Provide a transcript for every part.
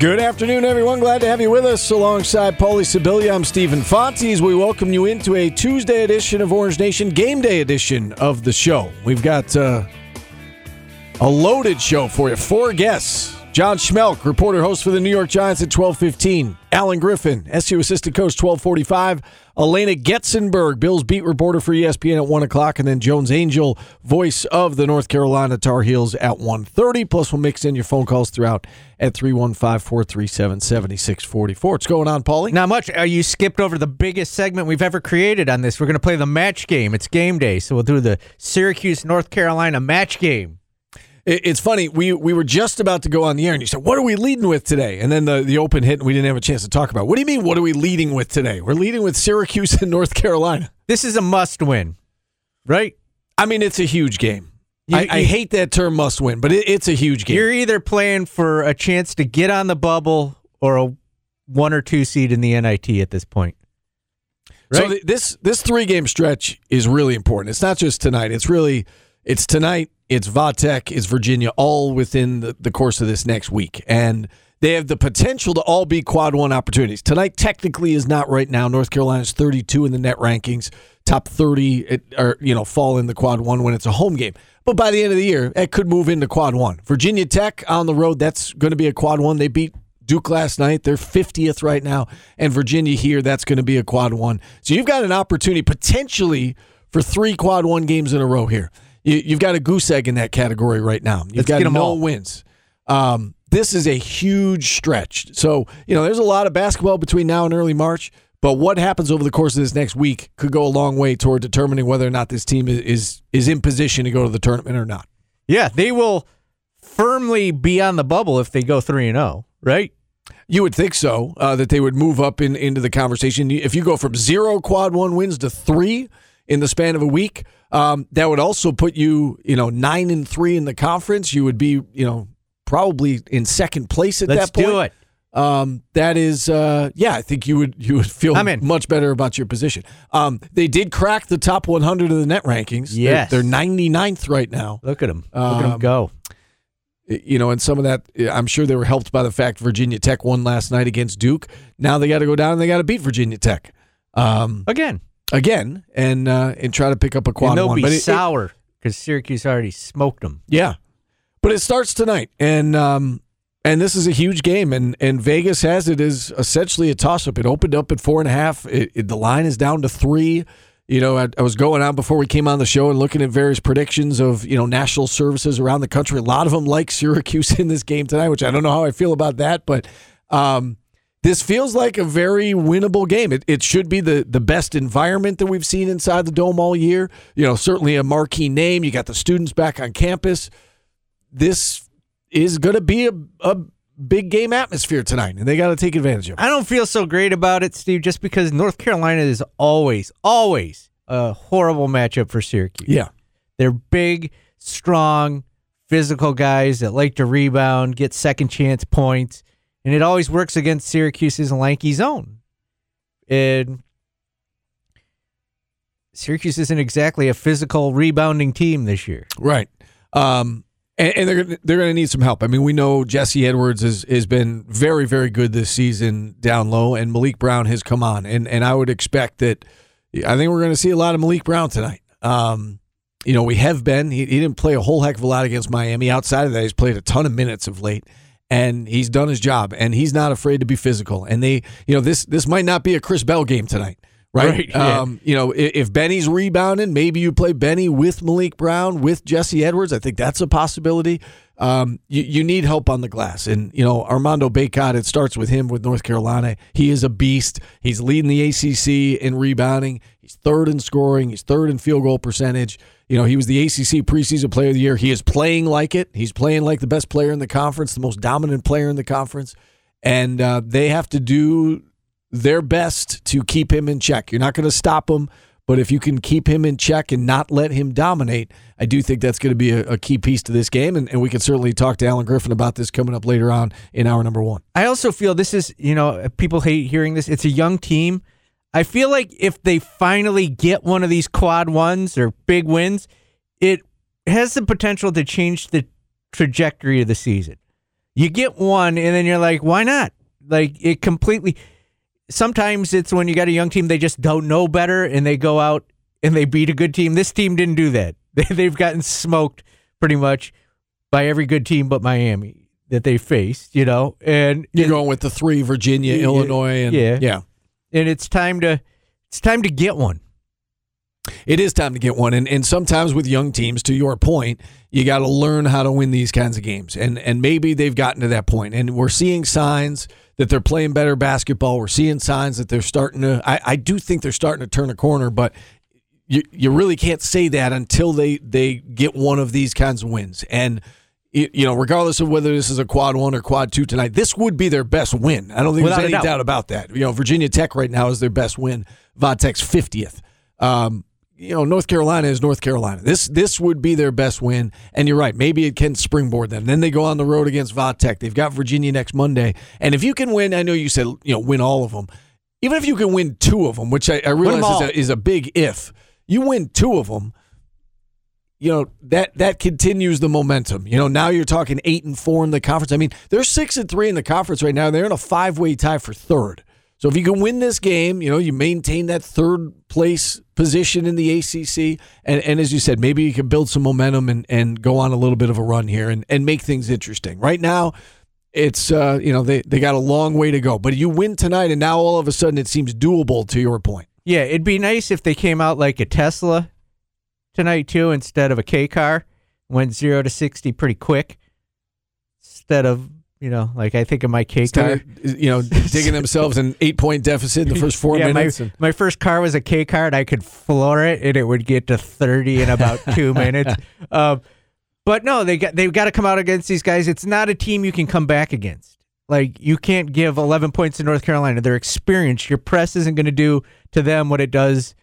Good afternoon, everyone. Glad to have you with us alongside Paulie Sibilia. I'm Steve Infanti. We welcome you into a Tuesday edition of Orange Nation, game day edition of the show. We've got uh, a loaded show for you. Four guests. John Schmelk, reporter host for the New York Giants at 1215. Allen Griffin, SU assistant coach, 1245. Alaina Getzenberg, Bills beat reporter for ESPN at 1 o'clock. And then Jones Angell, voice of the North Carolina Tar Heels at 1.30. Plus, we'll mix in your phone calls throughout at 315-437-7644. What's going on, Paulie? Not much. Uh, you skipped over the biggest segment we've ever created on this. We're going to play the match game. It's game day, so we'll do the Syracuse North Carolina match game. It- It's funny. We we were just about to go on the air, and you said, "What are we leading with today?" And then the, the open hit, and we didn't have a chance to talk about. it. What do you mean? What are we leading with today? We're leading with Syracuse and North Carolina. This is a must-win, right? I mean, it's a huge game. You- I, I hate that term "must win," but it, it's a huge game. You're either playing for a chance to get on the bubble or a one or two seed in the NIT at this point. So th- this this three game stretch is really important. It's not just tonight. It's really it's tonight. It's Vatek. It's Virginia. All within the, the course of this next week, and they have the potential to all be quad one opportunities. Tonight technically is not right now. North Carolina's 32 in the NET rankings, top 30, it, or you know fall in the quad one when it's a home game. But by the end of the year, it could move into quad one. Virginia Tech on the road, that's going to be a quad one. They beat Duke last night. They're 50th right now. And Virginia here, that's going to be a quad one. So you've got an opportunity potentially for three quad one games in a row here. You, you've got a goose egg in that category right now. You've Let's got no all. wins. Um, this is a huge stretch. So, you know, there's a lot of basketball between now and early March. But what happens over the course of this next week could go a long way toward determining whether or not this team is is, is in position to go to the tournament or not. yeah, they will firmly be on the bubble if they go 3 and 0, right? You would think so uh, that they would move up in, into the conversation. If you go from zero quad one wins to three in the span of a week, um, that would also put you, you know, nine and three in the conference. You would be, you know, probably in second place at Let's that point. do it. Um, that is, uh, yeah, I think you would you would feel I'm in. much better about your position. Um, they did crack the top 100 of the NET rankings. They're- Yes. they're, 99th right now. Look at them. Look at them Um, go. you know, and some of that, I'm sure they were helped by the fact Virginia Tech won last night against Duke. Now they got to go down and they got to beat Virginia Tech um, Again. Again and uh, and try to pick up a quad and they'll one. be but it- sour because Syracuse already smoked them. yeah, but it starts tonight, and um, and this is a huge game, and and Vegas has it as essentially a toss up. It opened up at four and a half. It, it- the line is down to three. You know, I, I was going on before we came on the show and looking at various predictions of you know national services around the country. A lot of them like Syracuse in this game tonight, which I don't know how I feel about that, but um, this feels like a very winnable game. It, it should be the the best environment that we've seen inside the dome all year. You know, certainly a marquee name. You got the students back on campus. This is going to be a, a big game atmosphere tonight, and they got to take advantage of it. I don't feel so great about it, Steve, just because North Carolina is always, always a horrible matchup for Syracuse. Yeah. They're big, strong, physical guys that like to rebound, get second chance points, and it always works against Syracuse's lanky zone. And Syracuse isn't exactly a physical rebounding team this year. Right. Um, and, and they're they're going to need some help. I mean, we know Jesse Edwards has, has been very very good this season down low, and Maliq Brown has come on, and and I would expect that. I think we're going to see a lot of Maliq Brown tonight. Um, you know, we have been. He, he didn't play a whole heck of a lot against Miami. Outside of that, he's played a ton of minutes of late, and he's done his job. And he's not afraid to be physical. And they, you know, this this might not be a Chris Bell game tonight, right? Right, yeah. Um, you know, if, if Benny's rebounding, maybe you play Benny with Maliq Brown with Jesse Edwards. I think that's a possibility. um, you, you need help on the glass. And, you know, Armando Bacot, it starts with him with North Carolina. He is a beast. He's leading the ACC in rebounding. He's third in scoring. He's third in field goal percentage. You know, he was the ACC preseason player of the year. He is playing like it. He's playing like the best player in the conference, the most dominant player in the conference. And uh, they have to do their best to keep him in check. You're not going to stop him, but if you can keep him in check and not let him dominate, I do think that's going to be a, a key piece to this game. And, and we can certainly talk to Allen Griffin about this coming up later on in hour number one. I also feel this is, you know, people hate hearing this. It's a young team. I feel like if they finally get one of these quad ones or big wins, it has the potential to change the trajectory of the season. You get one, and then you're like, why not? Like, it completely. Sometimes it's when you got a young team, they just don't know better and they go out and they beat a good team. This team didn't do that. They've gotten smoked pretty much by every good team but Miami that they faced, you know. And You're going with the three Virginia, Yeah, Illinois, and yeah. yeah. And it's time to it's time to get one. It is time to get one, and and sometimes with young teams, to your point, you got to learn how to win these kinds of games, and and maybe they've gotten to that point, and we're seeing signs that they're playing better basketball. We're seeing signs that they're starting to. I, I do think they're starting to turn a corner, but you you really can't say that until they they get one of these kinds of wins, and. You know, regardless of whether this is a quad one or quad two tonight, this would be their best win. I don't think Without there's any doubt. doubt about that. You know, Virginia Tech right now is their best win. Vodtek's fiftieth. Um, you know, North Carolina is North Carolina. This this would be their best win, and you're right. Maybe it can springboard them. Then they go on the road against Vodtech. They've got Virginia next Monday, and if you can win, I know you said you know win all of them. Even if you can win two of them, which I, I realize is a, is a big if, you win two of them. You know that that continues the momentum. You know now you're talking eight and four in the conference. I mean they're six and three in the conference right now. They're in a five way tie for third. So if you can win this game, you know, you maintain that third place position in the ACC. And, and as you said, maybe you can build some momentum and, and go on a little bit of a run here and, and make things interesting. Right now, it's, uh, you know, they, they got a long way to go. But you win tonight, and now all of a sudden it seems doable to your point. Yeah, it'd be nice if they came out like a Tesla tonight too, instead of a K car. Went zero to sixty pretty quick. Instead of you know, like I think of my K car. Of, you know, digging themselves an eight point deficit in the first four yeah, my, minutes. and- my first car was a K car, and I could floor it, and it would get to thirty in about two minutes. Um, but no, they got they've got to come out against these guys. It's not a team you can come back against. Like you can't give eleven points to North Carolina. They're experienced. Your press isn't going to do to them what it does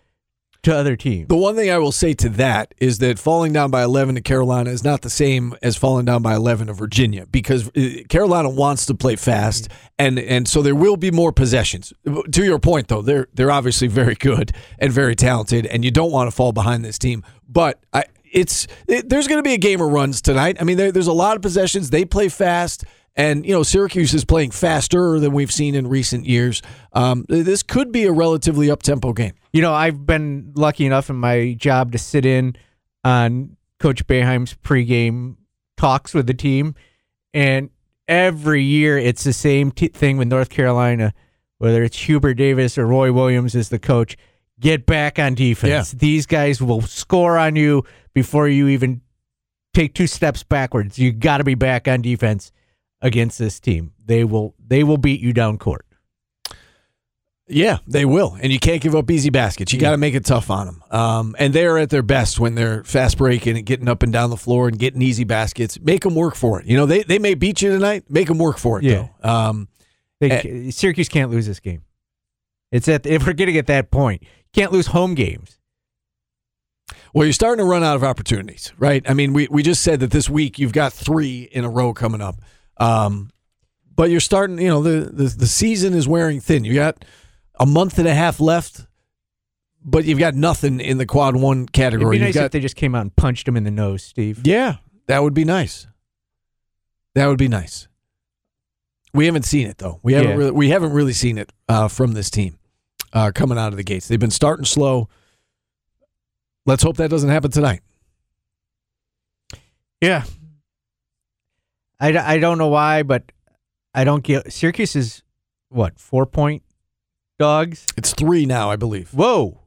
to other teams. The one thing I will say to that is that falling down by 11 to Carolina is not the same as falling down by 11 to Virginia because uh, Carolina wants to play fast and and so there will be more possessions. To your point though, they're they're obviously very good and very talented and you don't want to fall behind this team. But I it's it, there's going to be a game of runs tonight. I mean there, there's a lot of possessions. They play fast. And you know Syracuse is playing faster than we've seen in recent years. Um, this could be a relatively up tempo game. You know, I've been lucky enough in my job to sit in on Coach Boeheim's pregame talks with the team, and every year it's the same t- thing with North Carolina, whether it's Hubert Davis or Roy Williams as the coach. Get back on defense. Yeah. These guys will score on you before you even take two steps backwards. You got to be back on defense against this team. They will they will beat you down court. Yeah, they will, and you can't give up easy baskets. You got to make it tough on them. Um, and they're at their best when they're fast breaking and getting up and down the floor and getting easy baskets. Make them work for it. You know, they they may beat you tonight. Make them work for it. Yeah. though. Um, They, Syracuse can't lose this game. It's at if we're getting at that point, can't lose home games. well, you're starting to run out of opportunities, right? I mean, we we just said that this week you've got three in a row coming up. Um, but you're starting. You know, the the the season is wearing thin. You got a month and a half left. But you've got nothing in the quad one It'd category. be nice got- if they just came out and punched him in the nose, Steve. Yeah, that would be nice. That would be nice. We haven't seen it though. We haven't Yeah. really, we haven't really seen it uh, from this team uh, coming out of the gates. They've been starting slow. Let's hope that doesn't happen tonight. Yeah. I, I don't know why, but I don't get Syracuse is what four point dogs. It's three now, I believe. Whoa,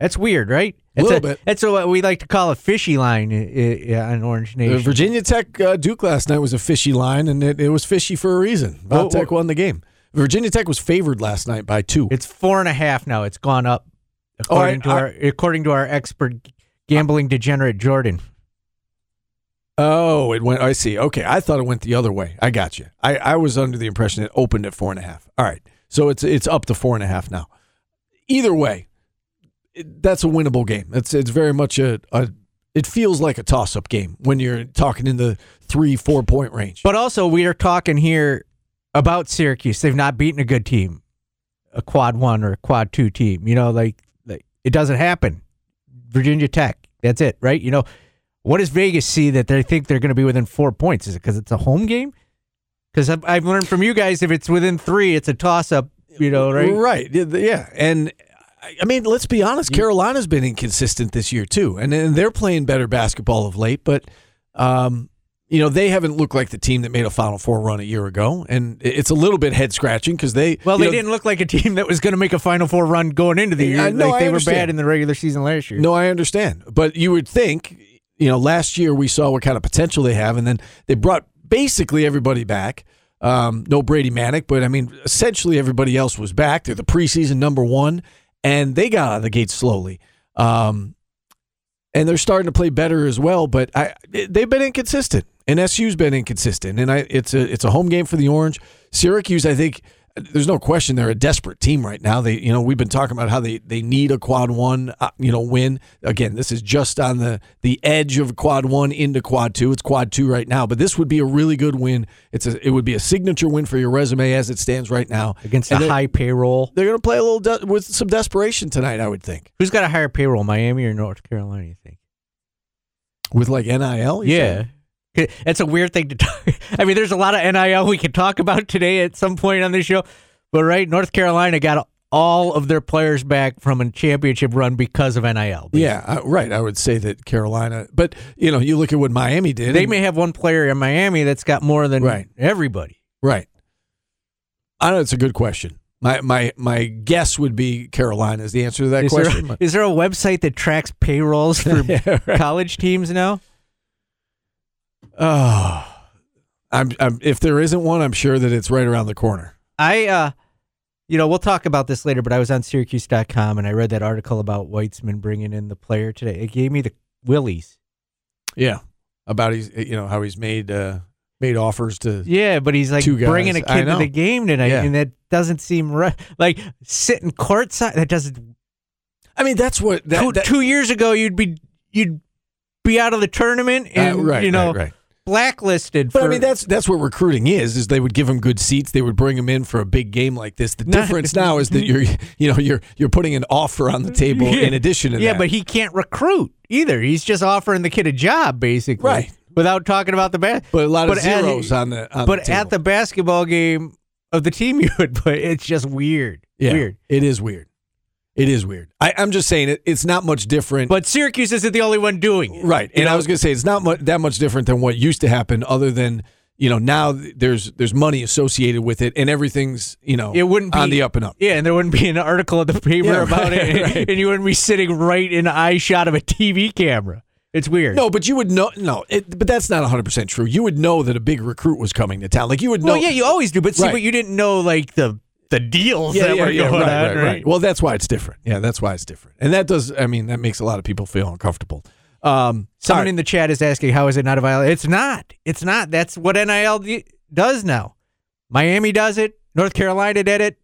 That's weird, right? A That's little bit. That's what we like to call a fishy line i- i- on Orange Uh, Nation. Virginia Tech uh, Duke last night was a fishy line, and it, it was fishy for a reason. Tech won the game. Virginia Tech was favored last night by two. It's four and a half now. It's gone up Oh, I- according to our according to our expert gambling degenerate Jordan. Oh, it went. I see. Okay, I thought it went the other way. I got you. I, I was under the impression it opened at four and a half. All right, so it's it's up to four and a half now. Either way, it, that's a winnable game. It's it's very much a, a it feels like a toss up game when you're talking in the three four point range. But also, we are talking here about Syracuse. They've not beaten a good team, a quad one or a quad two team. You know, like, like it doesn't happen. Virginia Tech. That's it, right? You know, what does Vegas see that they think they're going to be within four points? Is it because it's a home game? Because I've, I've learned from you guys, if it's within three, it's a toss up. You know, right? Right. Yeah. And I mean, let's be honest. Carolina's been inconsistent this year too, and, and they're playing better basketball of late. But um, you know, they haven't looked like the team that made a Final Four run a year ago, and it's a little bit head scratching because they. Well, they know, didn't look like a team that was going to make a Final Four run going into the year. I- no, like they were bad in the regular season last year. No, I understand, but you would think, you know, last year we saw what kind of potential they have, and then they brought basically everybody back. Um, no Brady Manek, but I mean, essentially everybody else was back. They're the preseason number one, and they got out of the gate slowly. Um, and they're starting to play better as well, but I they've been inconsistent, and SU's been inconsistent, and I it's a it's a home game for the Orange. Syracuse, I think. There's no question they're a desperate team right now. They, you know, we've been talking about how they, they need a quad one, uh, you know, win. Again, this is just on the the edge of quad one into quad two. It's quad two right now, but this would be a really good win. It's a, it would be a signature win for your resume as it stands right now against And a high payroll. They're going to play a little de- with some desperation tonight, I would think, Who's got a higher payroll, Miami or North Carolina? You think? with like NIL. you Yeah. said? That's a weird thing to talk. I mean, there's a lot of NIL we can talk about today at some point on this show, but right, North Carolina got all of their players back from a championship run because of NIL. Yeah, uh, right. I would say that Carolina, but you know, you look at what Miami did. they and- may have one player in Miami that's got more than Right. everybody. Right. I know it's a good question. My my my guess would be Carolina is the answer to that Is there, question. is there a website that tracks payrolls for Yeah, right. college teams now? Oh, I'm, I'm if there isn't one, I'm sure that it's right around the corner. I, uh, you know, we'll talk about this later, but I was on Syracuse.com and I read that article about Weitsman bringing in the player today. It gave me the willies. Yeah, about he's you know how he's made uh, made offers to. Yeah, but he's like bringing a kid to the game tonight, Yeah. and that doesn't seem right. Like sitting courtside, that doesn't. I mean, that's what that, two, that- two years ago, you'd be you'd be out of the tournament uh, and right, you know right, right. Blacklisted. But for, I mean, that's that's what recruiting is. Is they would give him good seats. They would bring him in for a big game like this. The Not- difference now is that you're you know you're you're putting an offer on the table Yeah. in addition to that. yeah, that. but he can't recruit either. He's just offering the kid a job, basically, Right. Without talking about the bas- but a lot of but at- zeros on the on but the at the basketball game of the team you would play, it's just weird. Yeah, Weird. It is weird. It is weird. I, I'm just saying it. It's not much different. But Syracuse isn't the only one doing it. right, and I was going to say it's not mu- that much different than what used to happen. Other than you know now there's there's money associated with it, and everything's you know It wouldn't be on the up and up. Yeah, and there wouldn't be an article in the paper Yeah, about right, it, right. and you wouldn't be sitting right in the eye shot of a TV camera. It's weird. No, but you would know. No, it, but that's not 100 percent true. You would know that a big recruit was coming to town. Like you would know. well, yeah, you always do, but see, Right. but you didn't know like the the deals yeah, that yeah, were yeah, going right, on, right, right. Well, that's why it's different. Yeah, that's why it's different, and that does. I mean, that makes a lot of people feel uncomfortable. Um, Someone all right. in the chat is asking, "How is it not a violation?" It's not. It's not. That's what NIL does now. Miami does it. North Carolina did it.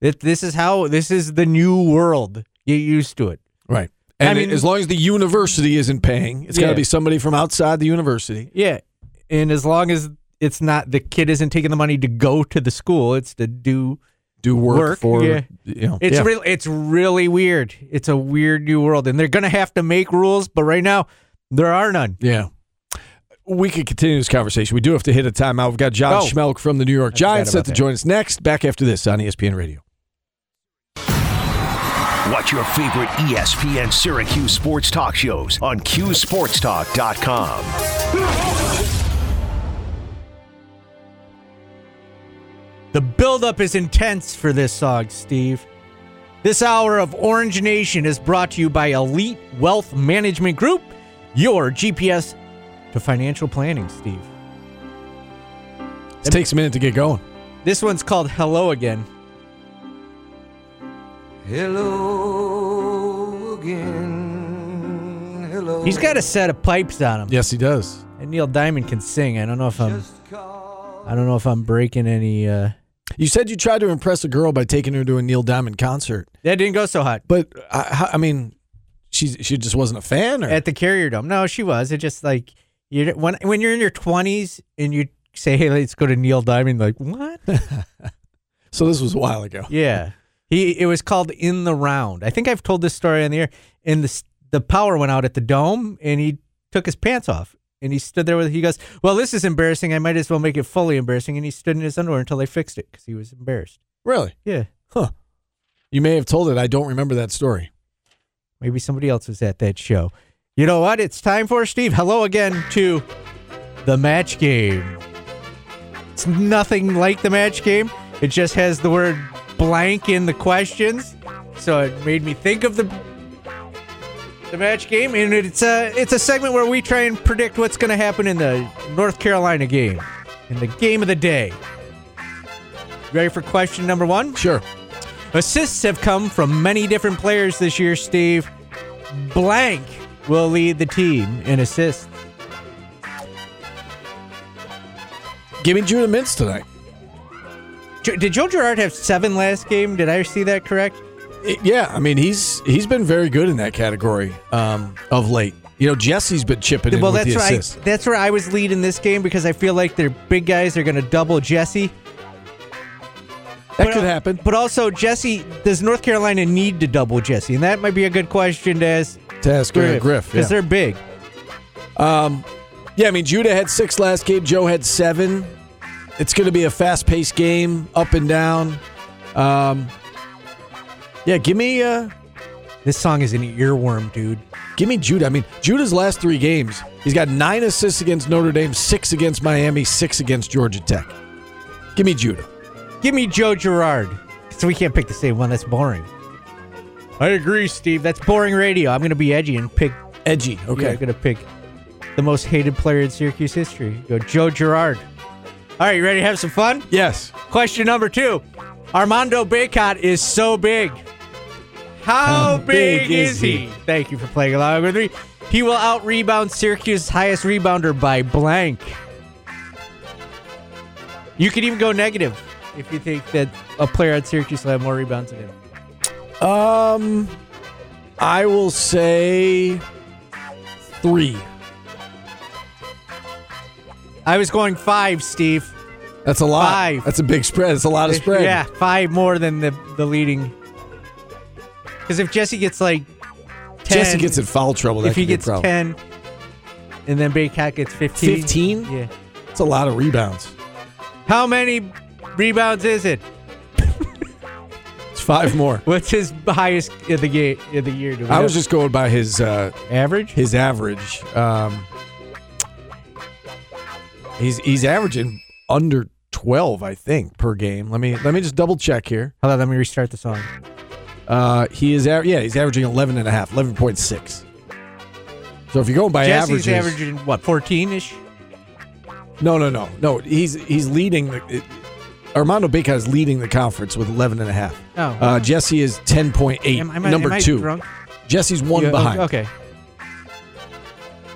It- This is how. This is the new world. Get used to it. right. And I mean- as long as the university isn't paying, it's got to be somebody from outside the university. Yeah, and as long as it's not the kid isn't taking the money to go to the school, it's to do. Do work, Work, for yeah. you know. It's yeah. real. It's really weird. It's a weird new world, and they're gonna have to make rules. But right now, there are none. Yeah. We could continue this conversation. We do have to hit a timeout. We've got John Oh. Schmelk from the New York I Giants set to that. join us next. Back after this on ESPN Radio. Watch your favorite ESPN Syracuse sports talk shows on QSportsTalk.com. buildup is intense for this song, Steve. This hour of Orange Nation is brought to you by Elite Wealth Management Group, your GPS to financial planning, Steve. It takes a minute to get going. This one's called Hello Again. Hello again. Hello. He's got a set of pipes on him. Yes, he does. And Neil Diamond can sing. I don't know if I'm I don't know if I'm breaking any uh You said you tried to impress a girl by taking her to a Neil Diamond concert, that didn't go so hot. but uh, I, I mean, she she just wasn't a fan, or At the Carrier Dome. No, she was. It just like you when when you're in your twenties and you say, Hey, let's go to Neil Diamond, like, what? so this was a while ago. Yeah. He it was called In the Round. I think I've told this story on the air. And the the power went out at the dome and he took his pants off. And he stood there with he goes, "Well, this is embarrassing. I might as well make it fully embarrassing." And he stood in his underwear until they fixed it cuz he was embarrassed. Really? Yeah. Huh? You may have told it. I don't remember that story. Maybe somebody else was at that show. You know what? It's time for Steve. Hello again to the match game. It's nothing like the match game. It just has the word blank in the questions. So it made me think of the the match game and it's a it's a segment where we try and predict what's going to happen in the North Carolina game. In the game of the day. Ready for question number 1? Sure. Assists have come from many different players this year, Steve. Blank will lead the team in assists. Give me Judah Mintz tonight. Did Joe Girard have seven last game? Did I see that correct? Yeah, I mean he's he's been very good in that category um, of late. You know, Jesse's been chipping in well, with that's the right. assists. That's where I was leading this game because I feel like their big guys are going to double Jesse. That But, could happen. But also, Jesse, does North Carolina need to double Jesse? And that might be a good question to ask To ask Griff, because yeah. they're big. Yeah, I mean Judah had six last game. Joe had seven. It's going to be a fast-paced game, up and down. Um, yeah, give me uh, This song is an earworm, dude. give me Judah. I mean Judah's last three games, he's got nine assists against Notre Dame, six against Miami, six against Georgia Tech. Give me Judah. Give me Joe Girard. So we can't pick the same one. That's boring. I agree, Steve. That's boring radio. I'm going to be edgy and pick. Edgy. Okay. Okay. I'm going to pick the most hated player in Syracuse history. Go Joe Girard. All right, you ready to have some fun? Yes. Question number two. Armando Bacot is so big. How, big, is he? Thank you for playing along with me. He will out rebound Syracuse's highest rebounder by blank. You could even go negative if you think that a player at Syracuse will have more rebounds than him. Um, I will say three. I was going five, Steve. That's a lot. Five. That's a big spread. It's a lot of spread. Yeah, five more than the the leading. Because if Jesse gets like ten, Jesse gets in foul trouble. That if he could be a gets problem. 10 and then Bacot gets 15. 15? Yeah. It's a lot of rebounds. How many rebounds is it? It's five more. What's his highest in the game in the year? Do we I know? was just going by his uh, average. his average. Um, he's he's averaging under twelve, I think, per game. Let me let me just double check here. Hold on, let me restart the song. Uh, he is yeah, he's averaging 11 and a half, 11.6. So if you're going by Jesse's averages, averaging what 14 ish. no, no, no, no, he's he's leading. The, it, Armando Bacot is leading the conference with 11 and a half. Oh. Uh, Jesse is 10.8, Am, am I- number two. drunk? Jesse's one Yeah, behind. Okay.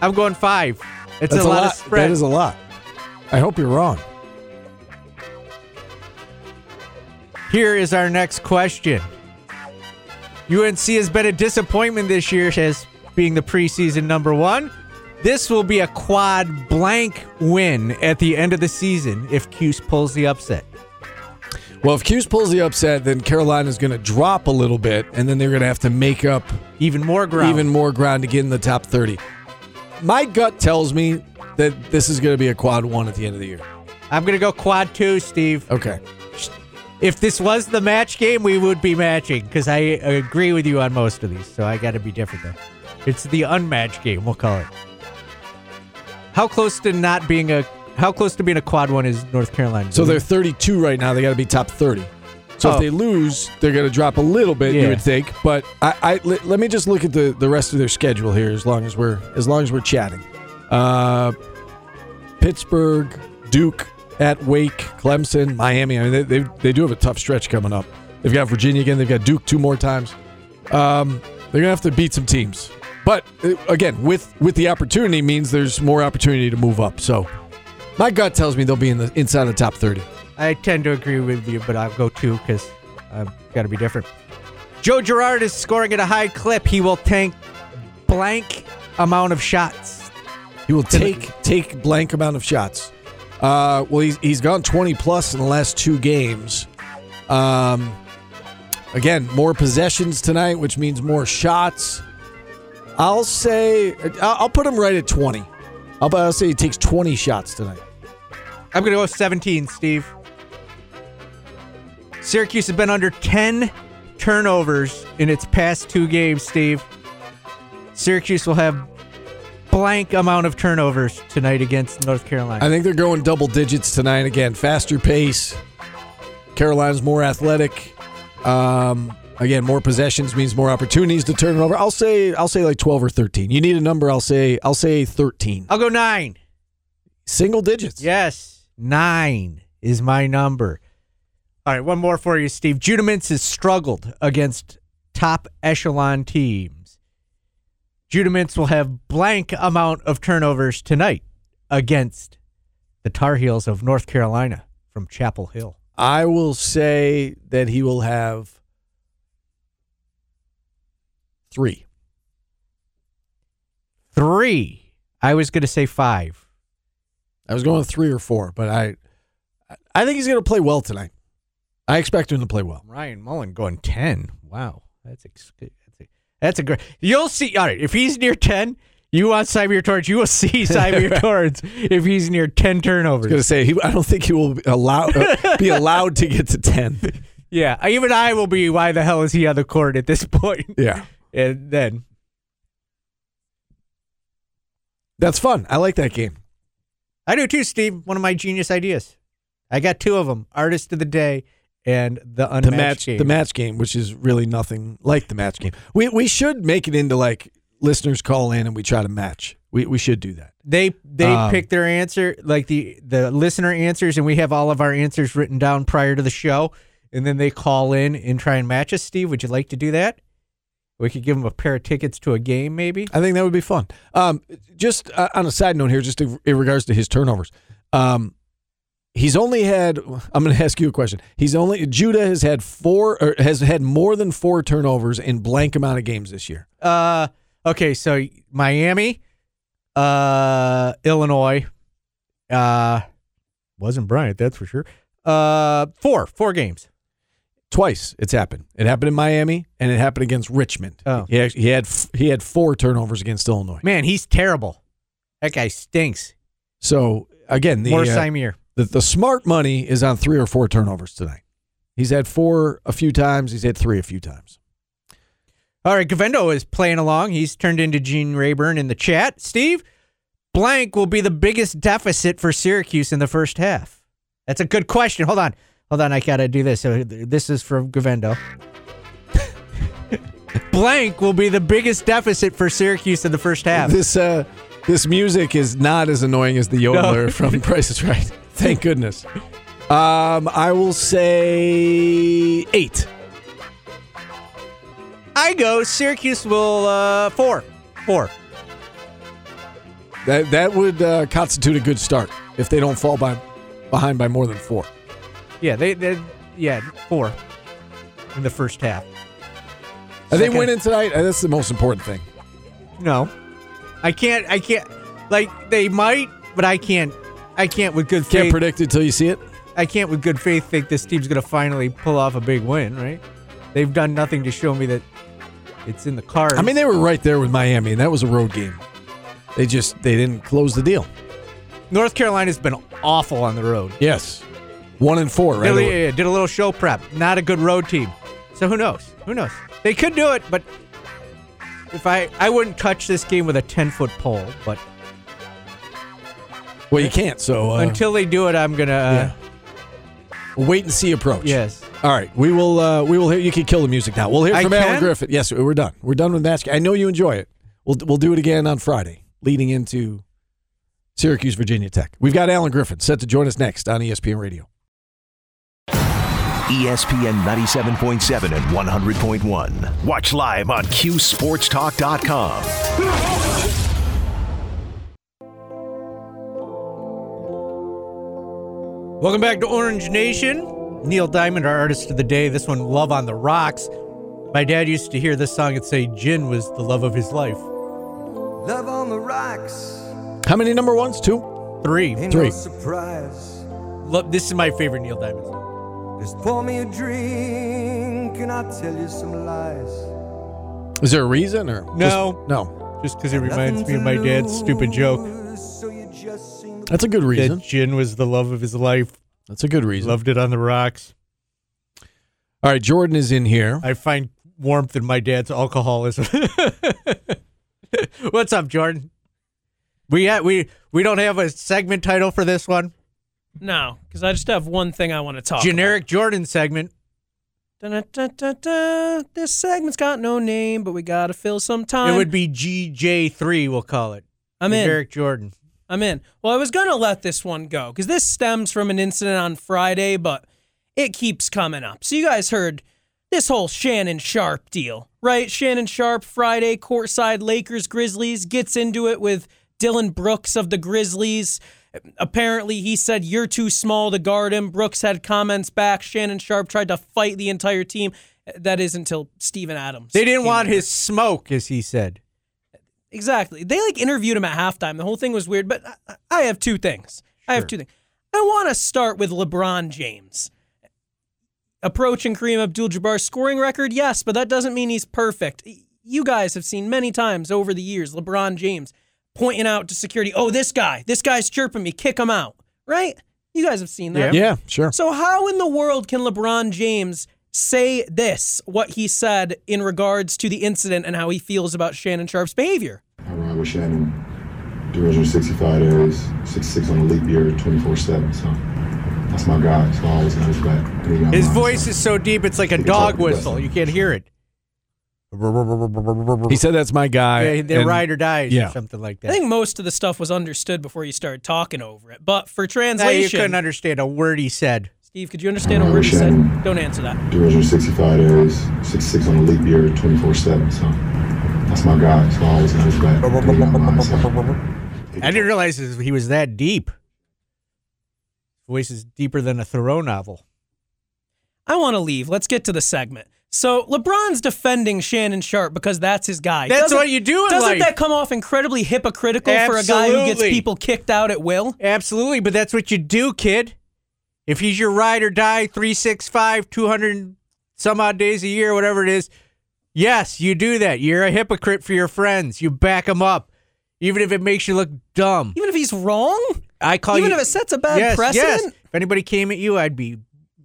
I'm going five. It's That's a lot, of spread. That is a lot. I hope you're wrong. Here is our next question. UNC has been a disappointment this year as being the preseason number one. This will be a quad blank win at the end of the season if Cuse pulls the upset. Well, if Cuse pulls the upset, then Carolina's going to drop a little bit, and then they're going to have to make up Even more ground. even more ground to get in the top 30. My gut tells me that this is going to be a quad one at the end of the year. I'm going to go quad two, Steve. Okay. If this was the match game, we would be matching because I agree with you on most of these. So I got to be different though. It's the unmatched game, we'll call it. How close to not being a how close to being a quad one is North Carolina? So they're 32 right now. They got to be top 30. So Oh. if they lose, they're going to drop a little bit. You would think, but I, I let, let me just look at the, the rest of their schedule here. As long as we're as long as we're chatting, uh, Pittsburgh, Duke at Wake, Clemson, Miami. I mean, they, they they do have a tough stretch coming up. They've got Virginia again. They've got Duke two more times. Um, they're gonna have to beat some teams, but uh, again, with with the opportunity means there's more opportunity to move up. So, my gut tells me they'll be in the inside the top thirty. I tend to agree with you, but I'll go two because I've got to be different. Joe Girard is scoring at a high clip. He will tank blank amount of shots. He will take take blank amount of shots. Uh, well, he's he's gone twenty plus in the last two games. Um, again, more possessions tonight, which means more shots. I'll say I'll put him right at twenty. I'll, I'll say he takes twenty shots tonight. I'm going to go 17, Steve. Syracuse has been under 10 turnovers in its past two games, Steve. Syracuse will have blank amount of turnovers tonight against North Carolina. I think they're going double digits tonight. Again, faster pace. Carolina's more athletic. Um, again, more possessions means more opportunities to turn it over. I'll say I'll say like twelve or thirteen. You need a number. I'll say I'll say thirteen. I'll go nine. Single digits. Yes, nine is my number. All right, one more for you, Steve. Judah Mintz has struggled against top echelon teams. Judah Mintz will have blank amount of turnovers tonight against the Tar Heels of North Carolina from Chapel Hill. I will say that he will have three. Three. I was going to say five. I was going three or four, but I I think he's going to play well tonight. I expect him to play well. Ryan Mullen going 10. Wow. That's ex- that's a, great. You'll see. All right. If he's near 10, you want Symir Torrence, you will see Symir Torrence if he's near 10 turnovers. I was going to say he, I don't think he will allow uh, be allowed to get to ten. Yeah, even I will be. Why the hell is he on the court at this point? Yeah, And then that's fun. I like that game. I do too, Steve. One of my genius ideas. I got two of them: artist of the day and the unmatched the match game. the match game, which is really nothing like the match game. We we should make it into like listeners call in and we try to match. We we should do that. They they Um, pick their answer, like the the listener answers, and we have all of our answers written down prior to the show, and then they call in and try and match us. Steve, would you like to do that? We could give them a pair of tickets to a game, maybe. I think that would be fun. Um, just uh, on a side note here, just in in regards to his turnovers, um, he's only had. I'm going to ask you a question. He's only Judah has had four or has had more than four turnovers in blank amount of games this year. Uh, okay, so Miami, uh, Illinois, uh, wasn't Bryant, that's for sure. Uh, four, four games. Twice it's happened. It happened in Miami and it happened against Richmond. Oh. he, actually, he had he had four turnovers against Illinois. Man, he's terrible. That guy stinks. So again, the More uh. The, the smart money is on three or four turnovers tonight. He's had four a few times. He's had three a few times. All right, Govendo is playing along. He's turned into Gene Rayburn in the chat. Steve, blank will be the biggest deficit for Syracuse in the first half. That's a good question. Hold on. Hold on. I got to do this. So this is from Govendo. blank will be the biggest deficit for Syracuse in the first half. This uh, this music is not as annoying as the yodeler No. from Price is Right. Thank goodness. Um, I will say eight. I go. Syracuse will uh, four, four. That that would uh, constitute a good start if they don't fall by behind by more than four. Yeah, they, they yeah four in the first half. Are they Second- winning tonight? Uh, That's the most important thing. No, I can't. I can't. Like they might, but I can't. I can't with good faith. Can't predict it till you see it. I can't with good faith think this team's gonna finally pull off a big win. Right? They've done nothing to show me that it's in the cards. I mean, they were right there with Miami, and that was a road game. They just they didn't close the deal. North Carolina's been awful on the road. Yes, one and four, right? Did, a, yeah, did a little show prep. Not a good road team. So who knows? Who knows? They could do it, but if I I wouldn't touch this game with a ten foot pole. But Well, you can't. So uh, until they do it, I'm gonna. Uh, yeah. wait and see approach. Yes. All right, we will. Uh, we will hear. You can kill the music now. We'll hear I from Alan can? Griffith. Yes, we're done. We're done with match. I know you enjoy it. We'll we'll do it again on Friday, leading into Syracuse, Virginia Tech. We've got Allen Griffin set to join us next on ESPN Radio. ESPN 97.7 and 100.1. Watch live on QSportsTalk.com. Welcome back to Orange Nation. Neil Diamond, our artist of the day. This one, Love on the Rocks. My dad used to hear this song and say gin was the love of his life. Love on the rocks. How many number ones? Two. Three. Ain't Three. no surprise. Lo- this is my favorite Neil Diamond song. Just pour me a drink and I'll tell you some lies. Is there a reason or No. just- no? Just because it reminds me of my dad's stupid joke That's a good reason. that gin was the love of his life. That's a good reason. Loved it on the rocks. All right, Jordan is in here. I find warmth in my dad's alcoholism. What's up, Jordan? We ha- we we don't have a segment title for this one. No, because I just have one thing I want to talk Generic Jordan segment. about. Dun-dun-dun-dun-dun. This segment's got no name, but we got to fill some time. it would be GJ3, we'll call it. I'm in. Generic Jordan. I'm in. Well, I was going to let this one go because this stems from an incident on Friday, but it keeps coming up. So, you guys heard this whole Shannon Sharpe deal, right? Shannon Sharpe, Friday, courtside Lakers Grizzlies, gets into it with Dillon Brooks of the Grizzlies. Apparently, he said, You're too small to guard him. Brooks had comments back. Shannon Sharpe tried to fight the entire team. That is until Steven Adams. They didn't want his smoke, as he said. Exactly. They like interviewed him at halftime. The whole thing was weird, but I, I have two things. I have two things. I want to start with LeBron James. Approaching Kareem Abdul Jabbar's scoring record, yes, but that doesn't mean he's perfect. You guys have seen many times over the years LeBron James pointing out to security, oh, this guy, this guy's chirping me, kick him out, right? You guys have seen that. Yeah, sure. So, how in the world can LeBron James say this, what he said in regards to the incident and how he feels about Shannon Sharpe's behavior? I ride with Shannon 365 days, 66 on a leap year, 24 7. So that's my guy. So I always have his back. And he got His mine, voice so. is so deep, it's like a dog talk the best. whistle. You can't hear it. He said that's my guy. Yeah, they're and- ride or die, yeah. or something like that. I think most of the stuff was understood before you started talking over it. But for Now, you couldn't understand a word he said. Steve, could you understand a word he said? Don't answer that. 365 days, 66 on a leap year, 24 7. So that's my guy. So I always have his back. Got. I didn't realize he was that deep. Voice is deeper than a Thoreau novel. I want to leave. Let's get to the segment. So LeBron's defending Shannon Sharpe because that's his guy. That's Doesn't- what you do in Doesn't life. that come off incredibly hypocritical for a guy who gets people kicked out at will? Absolutely, but that's what you do, kid. If he's your ride or die, 365, 200 some odd days a year, whatever it is, yes, you do that. You're a hypocrite for your friends. You back him up, even if it makes you look dumb. Even if he's wrong? I call Even you. if it sets a bad yes, precedent? Yes. If anybody came at you, I'd be,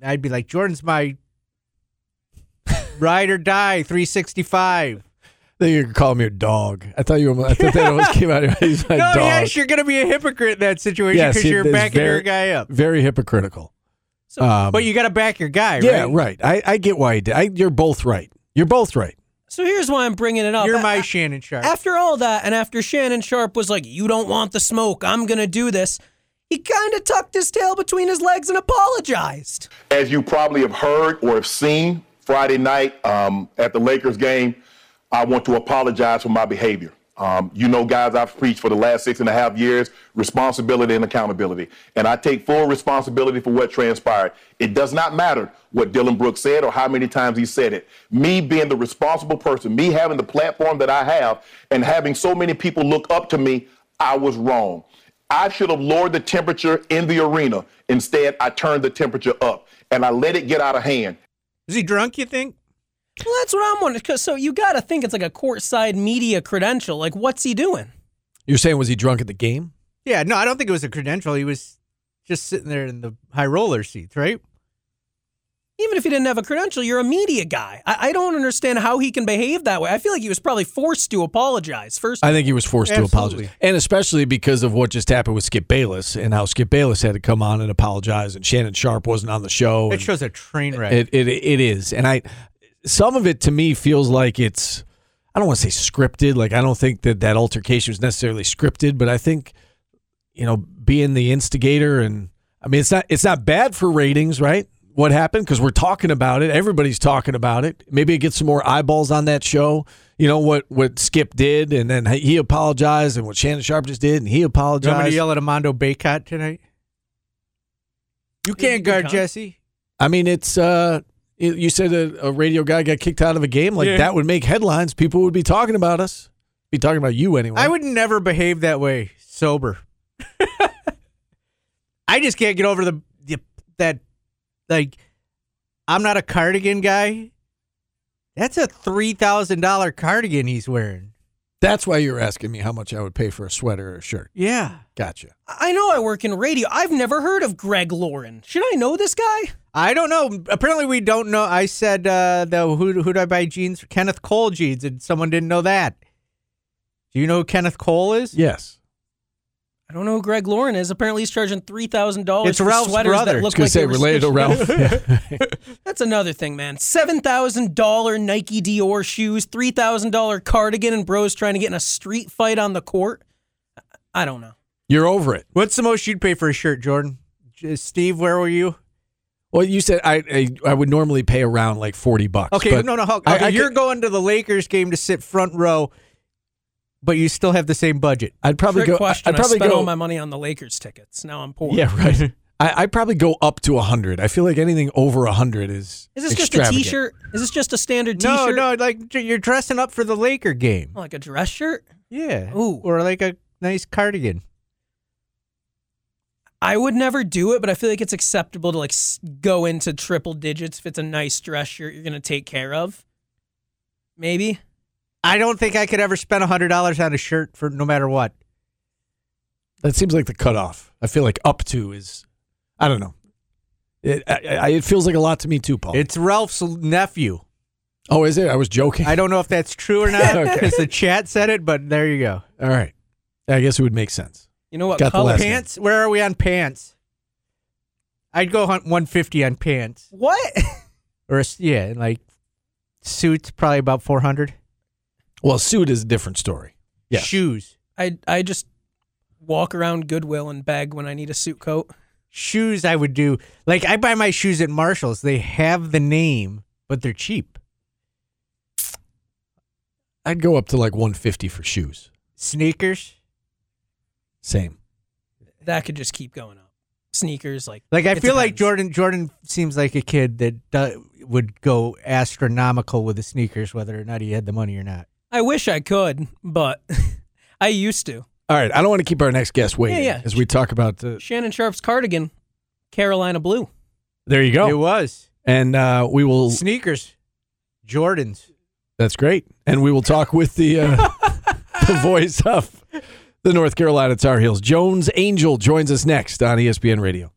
I'd be like, Jordan's my ride or die, 365. I think you're call me a dog. I thought you were. I thought that always came out. He's my no, dog. yes, you're gonna be a hypocrite in that situation because it you're is backing your guy up. Very hypocritical. Um, But you got to back your guy, right? yeah, right? right. I, I get why you did. I, you're both right. You're both right. So here's why I'm bringing it up. You're my a- Shannon Sharpe. After all that, and after Shannon Sharpe was like, You don't want the smoke, I'm going to do this, he kind of tucked his tail between his legs and apologized. As you probably have heard or have seen Friday night um, at the Lakers game, I want to apologize for my behavior. Um, you know, guys, I've preached for the last six and a half years responsibility and accountability. And I take full responsibility for what transpired. It does not matter what Dillon Brooks said or how many times he said it. Me being the responsible person, me having the platform that I have, and having so many people look up to me, I was wrong. I should have lowered the temperature in the arena. Instead, I turned the temperature up and I let it get out of hand. Is he drunk? You think? Well, that's what I'm wondering. Cause, so you got to think it's like a courtside media credential. Like, what's he doing? You're saying was he drunk at the game? Yeah, no, I don't think it was a credential. He was just sitting there in the high roller seats, right? even if he didn't have a credential, you're a media guy. I, I don't understand how he can behave that way. I feel like he was probably forced to apologize first. I think he was forced Absolutely. to apologize, and especially because of what just happened with Skip Bayless and how Skip Bayless had to come on and apologize, and Shannon Sharpe wasn't on the show. It shows a train wreck. it, it it is, and I some of it to me feels like it's I don't want to say scripted. Like I don't think that that altercation was necessarily scripted, but I think you know being the instigator and I mean it's not it's not bad for ratings, right? What happened because we're talking about it. Everybody's talking about it. Maybe it gets some more eyeballs on that show. You know what what Skip did, and then he apologized, and what Shannon Sharpe just did, and he you want me apologized. to yell at Armando Bacot tonight? You can't guard. Jesse. I mean, it's uh, you said a, a radio guy got kicked out of a game. Like Yeah. that would make headlines. People would be talking about us. Be talking about you anyway. I would never behave that way sober. I just can't get over the, the that like I'm not a cardigan guy. That's a three thousand dollar cardigan he's wearing. That's why you were asking me how much I would pay for a sweater or a shirt. Yeah. Gotcha. I know I work in radio. I've never heard of Greg Lauren. Should I know this guy? I don't know. Apparently, we don't know. I said uh, the who who do I buy jeans? for? Kenneth Cole jeans, and someone didn't know that. Do you know who Kenneth Cole is? Yes. I don't know who Greg Lauren is. Apparently, he's charging three thousand dollars It's for Ralph's sweaters brother. that I look was like gonna they say related to Ralph. That's another thing, man. Seven thousand dollar Nike Dior shoes, three thousand dollar cardigan, and bros trying to get in a street fight on the court. I don't know. You're over it. What's the most you'd pay for a shirt, Jordan? Steve, where were you? Well, you said I I, I would normally pay around like forty bucks. Okay, but no, no. Okay, I- I you're could- going to the Lakers game to sit front row, but you still have the same budget. I'd probably Trick go. question. I'd probably I spent go. all my money on the Lakers tickets. Now I'm poor. yeah, right. I, I'd probably go up to hundred. I feel like anything over hundred is. Is this just a extravagant. T-shirt? Is this just a standard T-shirt? no, no. like you're dressing up for the Laker game. Oh, like a dress shirt. Yeah. Ooh. Or like a nice cardigan. I would never do it, but I feel like it's acceptable to like go into triple digits if it's a nice dress shirt you're gonna take care of. Maybe. I don't think I could ever spend hundred dollars on a shirt for no matter what. That seems like the cutoff. I feel like up to is. I don't know. It I, I, it feels like a lot to me too, Paul. It's Ralph's nephew. oh, is it? I was joking. I don't know if that's true or not Okay. because the chat said it, but there you go. All right. I guess it would make sense. You know what Got the color? last name. Pants? Where are we on pants? I'd go hunt 150 on pants. What? Or a s yeah, like suits probably about 400. Well, suit is a different story. Yes. Shoes. I I just walk around Goodwill and beg when I need a suit coat. Shoes I would do. Like I buy my shoes at Marshalls. They have the name, but they're cheap. I'd go up to like 150 for shoes. Sneakers. Same. That could just keep going up. Sneakers, like Like I it feel like. Jordan Jordan seems like a kid that do, would go astronomical with the sneakers whether or not he had the money or not. I wish I could, but I used to. All right. I don't want to keep our next guest waiting Yeah, yeah. as we talk about the. Shannon Sharpe's cardigan, Carolina blue. There you go. It go. was. And uh, we will. Sneakers. Jordans. That's great. And we will talk with the uh, the voice of the North Carolina Tar Heels. Jones Angell joins us next on ESPN Radio.